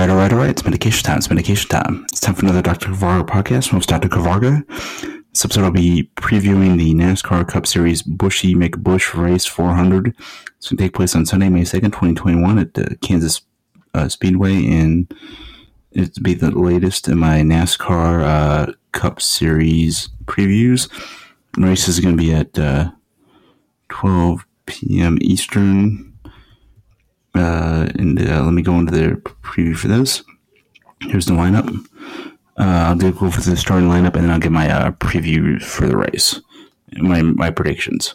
right, all right, all right. It's medication time. It's medication time. It's time for another Dr. Kavarga podcast from Dr. Kavarga. This episode, I'll be previewing the NASCAR Cup Series Buschy McBusch Race 400. It's going to take place on Sunday, May 2nd, 2021 at the Kansas uh, Speedway. And it'll be the latest in my NASCAR uh, Cup Series previews. The race is going to be at uh, 12 p.m. Eastern. Uh, and uh, let me go into the preview for this. Here's the lineup. Uh, I'll do go for the starting lineup, and then I'll get my uh, preview for the race, my my predictions.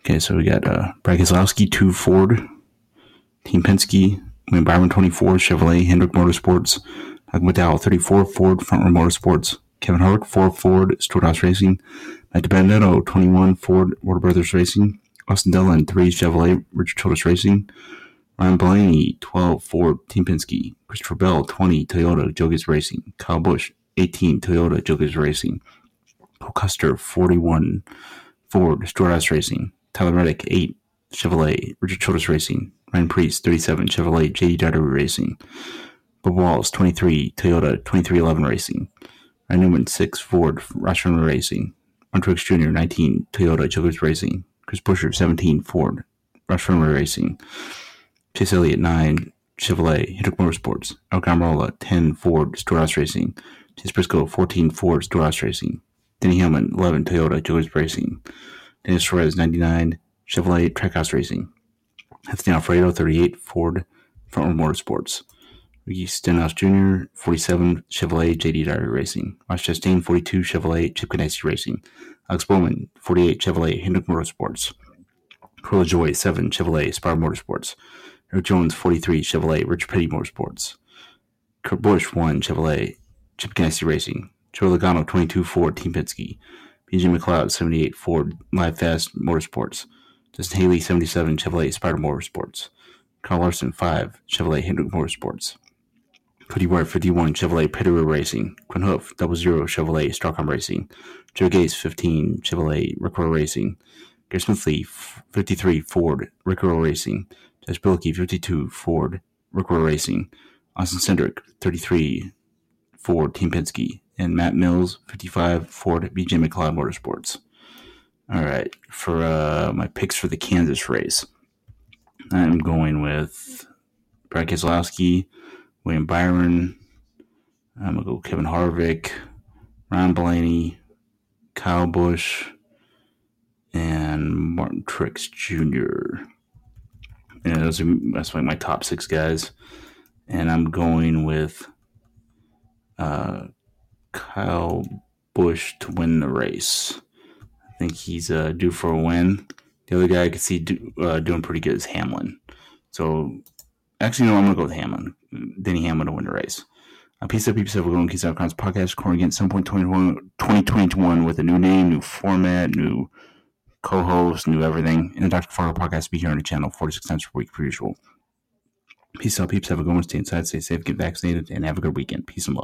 Okay, so we got uh, Brad Keselowski, two Ford, Team Penske, Wayne Byron, 24, Chevrolet, Hendrick Motorsports, Doug McDowell, 34, Ford, Front Row Motorsports, Kevin Harvick, 4, Ford, Stewart-Haas Racing, Matt DiBenedetto, 21, Ford, Warner Brothers Racing, Austin Dillon, 3, Chevrolet, Richard Childress Racing, Ryan Blaney, 12, Ford, Team Penske. Christopher Bell, 20, Toyota, Joe Gibbs Racing. Kyle Busch, 18, Toyota, Joe Gibbs Racing. Cole Custer, 41, Ford, Stewart-Haas Racing. Tyler Reddick, 8, Chevrolet, Richard Childress Racing. Ryan Preece, 37, Chevrolet, JD Daugherty Racing. Bob Wallace, 23, Toyota, 2311 Racing. Ryan Newman, 6, Ford, Roush Racing. Ron Truex Jr., 19, Toyota, Gibbs Racing. Chris Buescher, 17, Ford, Roush Racing. Chase Elliott, 9, Chevrolet, Hendrick Motorsports, Aric Almirola, 10, Ford, Stewart-Haas Racing, Chase Briscoe, 14, Ford, Stewart-Haas Racing, Denny Hamlin, 11, Toyota, Joe's Racing, Dennis Suarez, 99, Chevrolet, Trackhouse Racing, Anthony Alfredo, 38, Ford, Front Row Motorsports, Ricky Stenhouse Jr., 47, Chevrolet, JD Daugherty Racing, Ross Chastain, 42, Chevrolet, Chip Ganassi Racing, Alex Bowman, 48, Chevrolet, Hendrick Motorsports, Corey Joy 7, Chevrolet, Spire Motorsports, Eric Jones, 43, Chevrolet, Rich Petty Motorsports. Kurt Busch, 1, Chevrolet, Chip Ganassi Racing. Joe Logano, 22, Ford, Team Penske. BJ McLeod, 78, Ford, Live Fast Motorsports. Justin Haley, 77, Chevrolet, Spire Motorsports. Carl Larson, 5, Chevrolet, Hendrick Motorsports. Cody Ware, 51, Chevrolet, Pitteroo Racing. Quin Houff, 00, Chevrolet, Starcom Racing. Joe Gase, 15, Chevrolet, Rickroll Racing. Gary Smithley, 53, Ford, Rickroll Racing. Josh Bilicki, 52, Ford, Rickroll Racing. Austin Cindric, 33, Ford, Team Penske. And Matt Mills, 55, Ford, BJ McLeod Motorsports. All right, for uh, my picks for the Kansas race, I'm going with Brad Keselowski, William Byron. I'm going to go Kevin Harvick, Ron Blaney, Kyle Busch, and Martin Truex Jr. And those are that's like my top six guys, and I'm going with uh, Kyle Busch to win the race. I think he's uh, due for a win. The other guy I could see do, uh, doing pretty good is Hamlin. So actually, no, I'm gonna go with Hamlin. Denny Hamlin to win the race. Uh, peace out, peace out. We're going to Keys Out podcast, recording again 2021 with a new name, new format, new co-host, new everything. And the Dr. Fargo podcast be here on the channel 46 times per week per usual. Peace out, peeps. Have a good one. Stay inside, stay safe, get vaccinated, and have a good weekend. Peace and love.